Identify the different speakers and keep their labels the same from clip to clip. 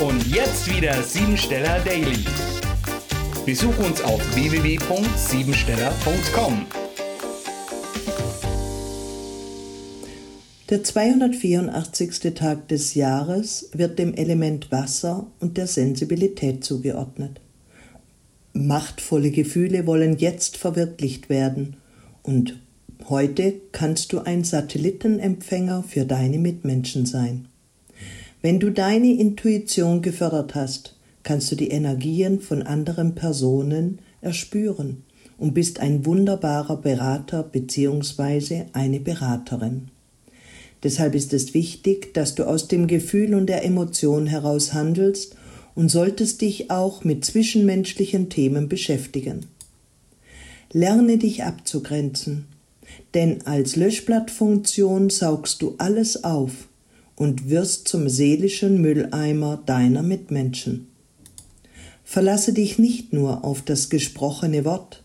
Speaker 1: Und jetzt wieder Siebensteller Daily. Besuch uns auf www.siebensteller.com.
Speaker 2: Der 284. Tag des Jahres wird dem Element Wasser und der Sensibilität zugeordnet. Machtvolle Gefühle wollen jetzt verwirklicht werden und heute kannst du ein Satellitenempfänger für deine Mitmenschen sein. Wenn du deine Intuition gefördert hast, kannst du die Energien von anderen Personen erspüren und bist ein wunderbarer Berater bzw. eine Beraterin. Deshalb ist es wichtig, dass du aus dem Gefühl und der Emotion heraus handelst und solltest dich auch mit zwischenmenschlichen Themen beschäftigen. Lerne dich abzugrenzen, denn als Löschblattfunktion saugst du alles auf und wirst zum seelischen Mülleimer deiner Mitmenschen. Verlasse dich nicht nur auf das gesprochene Wort,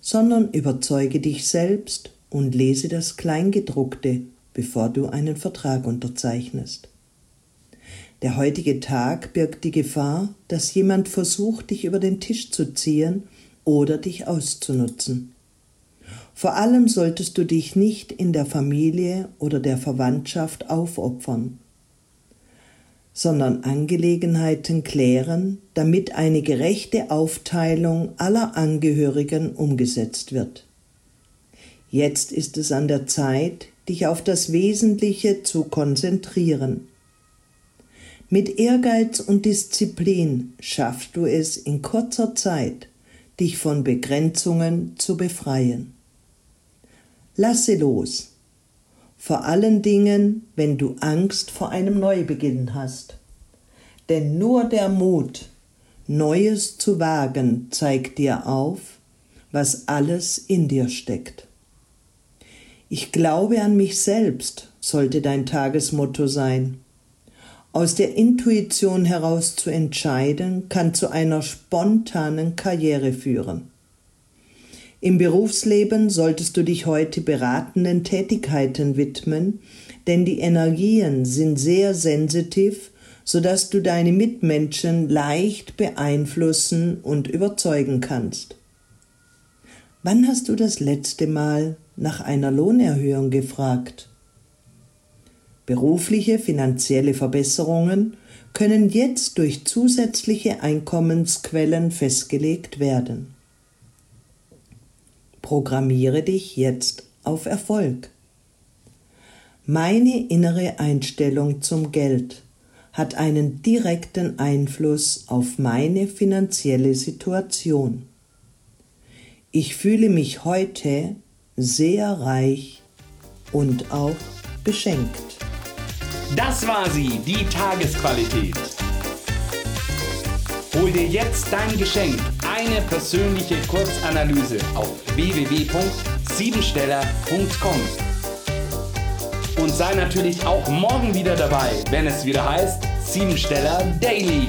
Speaker 2: sondern überzeuge dich selbst und lese das Kleingedruckte, bevor du einen Vertrag unterzeichnest. Der heutige Tag birgt die Gefahr, dass jemand versucht, dich über den Tisch zu ziehen oder dich auszunutzen. Vor allem solltest du dich nicht in der Familie oder der Verwandtschaft aufopfern, sondern Angelegenheiten klären, damit eine gerechte Aufteilung aller Angehörigen umgesetzt wird. Jetzt ist es an der Zeit, dich auf das Wesentliche zu konzentrieren. Mit Ehrgeiz und Disziplin schaffst du es in kurzer Zeit, dich von Begrenzungen zu befreien. Lasse los. Vor allen Dingen, wenn du Angst vor einem Neubeginn hast. Denn nur der Mut, Neues zu wagen, zeigt dir auf, was alles in dir steckt. Ich glaube an mich selbst, sollte dein Tagesmotto sein. Aus der Intuition heraus zu entscheiden, kann zu einer spontanen Karriere führen. Im Berufsleben solltest du dich heute beratenden Tätigkeiten widmen, denn die Energien sind sehr sensitiv, sodass du deine Mitmenschen leicht beeinflussen und überzeugen kannst. Wann hast du das letzte Mal nach einer Lohnerhöhung gefragt? Berufliche, finanzielle Verbesserungen können jetzt durch zusätzliche Einkommensquellen festgelegt werden. Programmiere dich jetzt auf Erfolg. Meine innere Einstellung zum Geld hat einen direkten Einfluss auf meine finanzielle Situation. Ich fühle mich heute sehr reich und auch beschenkt.
Speaker 1: Das war sie, die Tagesqualität. Hol dir jetzt dein Geschenk, eine persönliche Kurzanalyse auf www.siebensteller.com. Und sei natürlich auch morgen wieder dabei, wenn es wieder heißt Siebensteller Daily.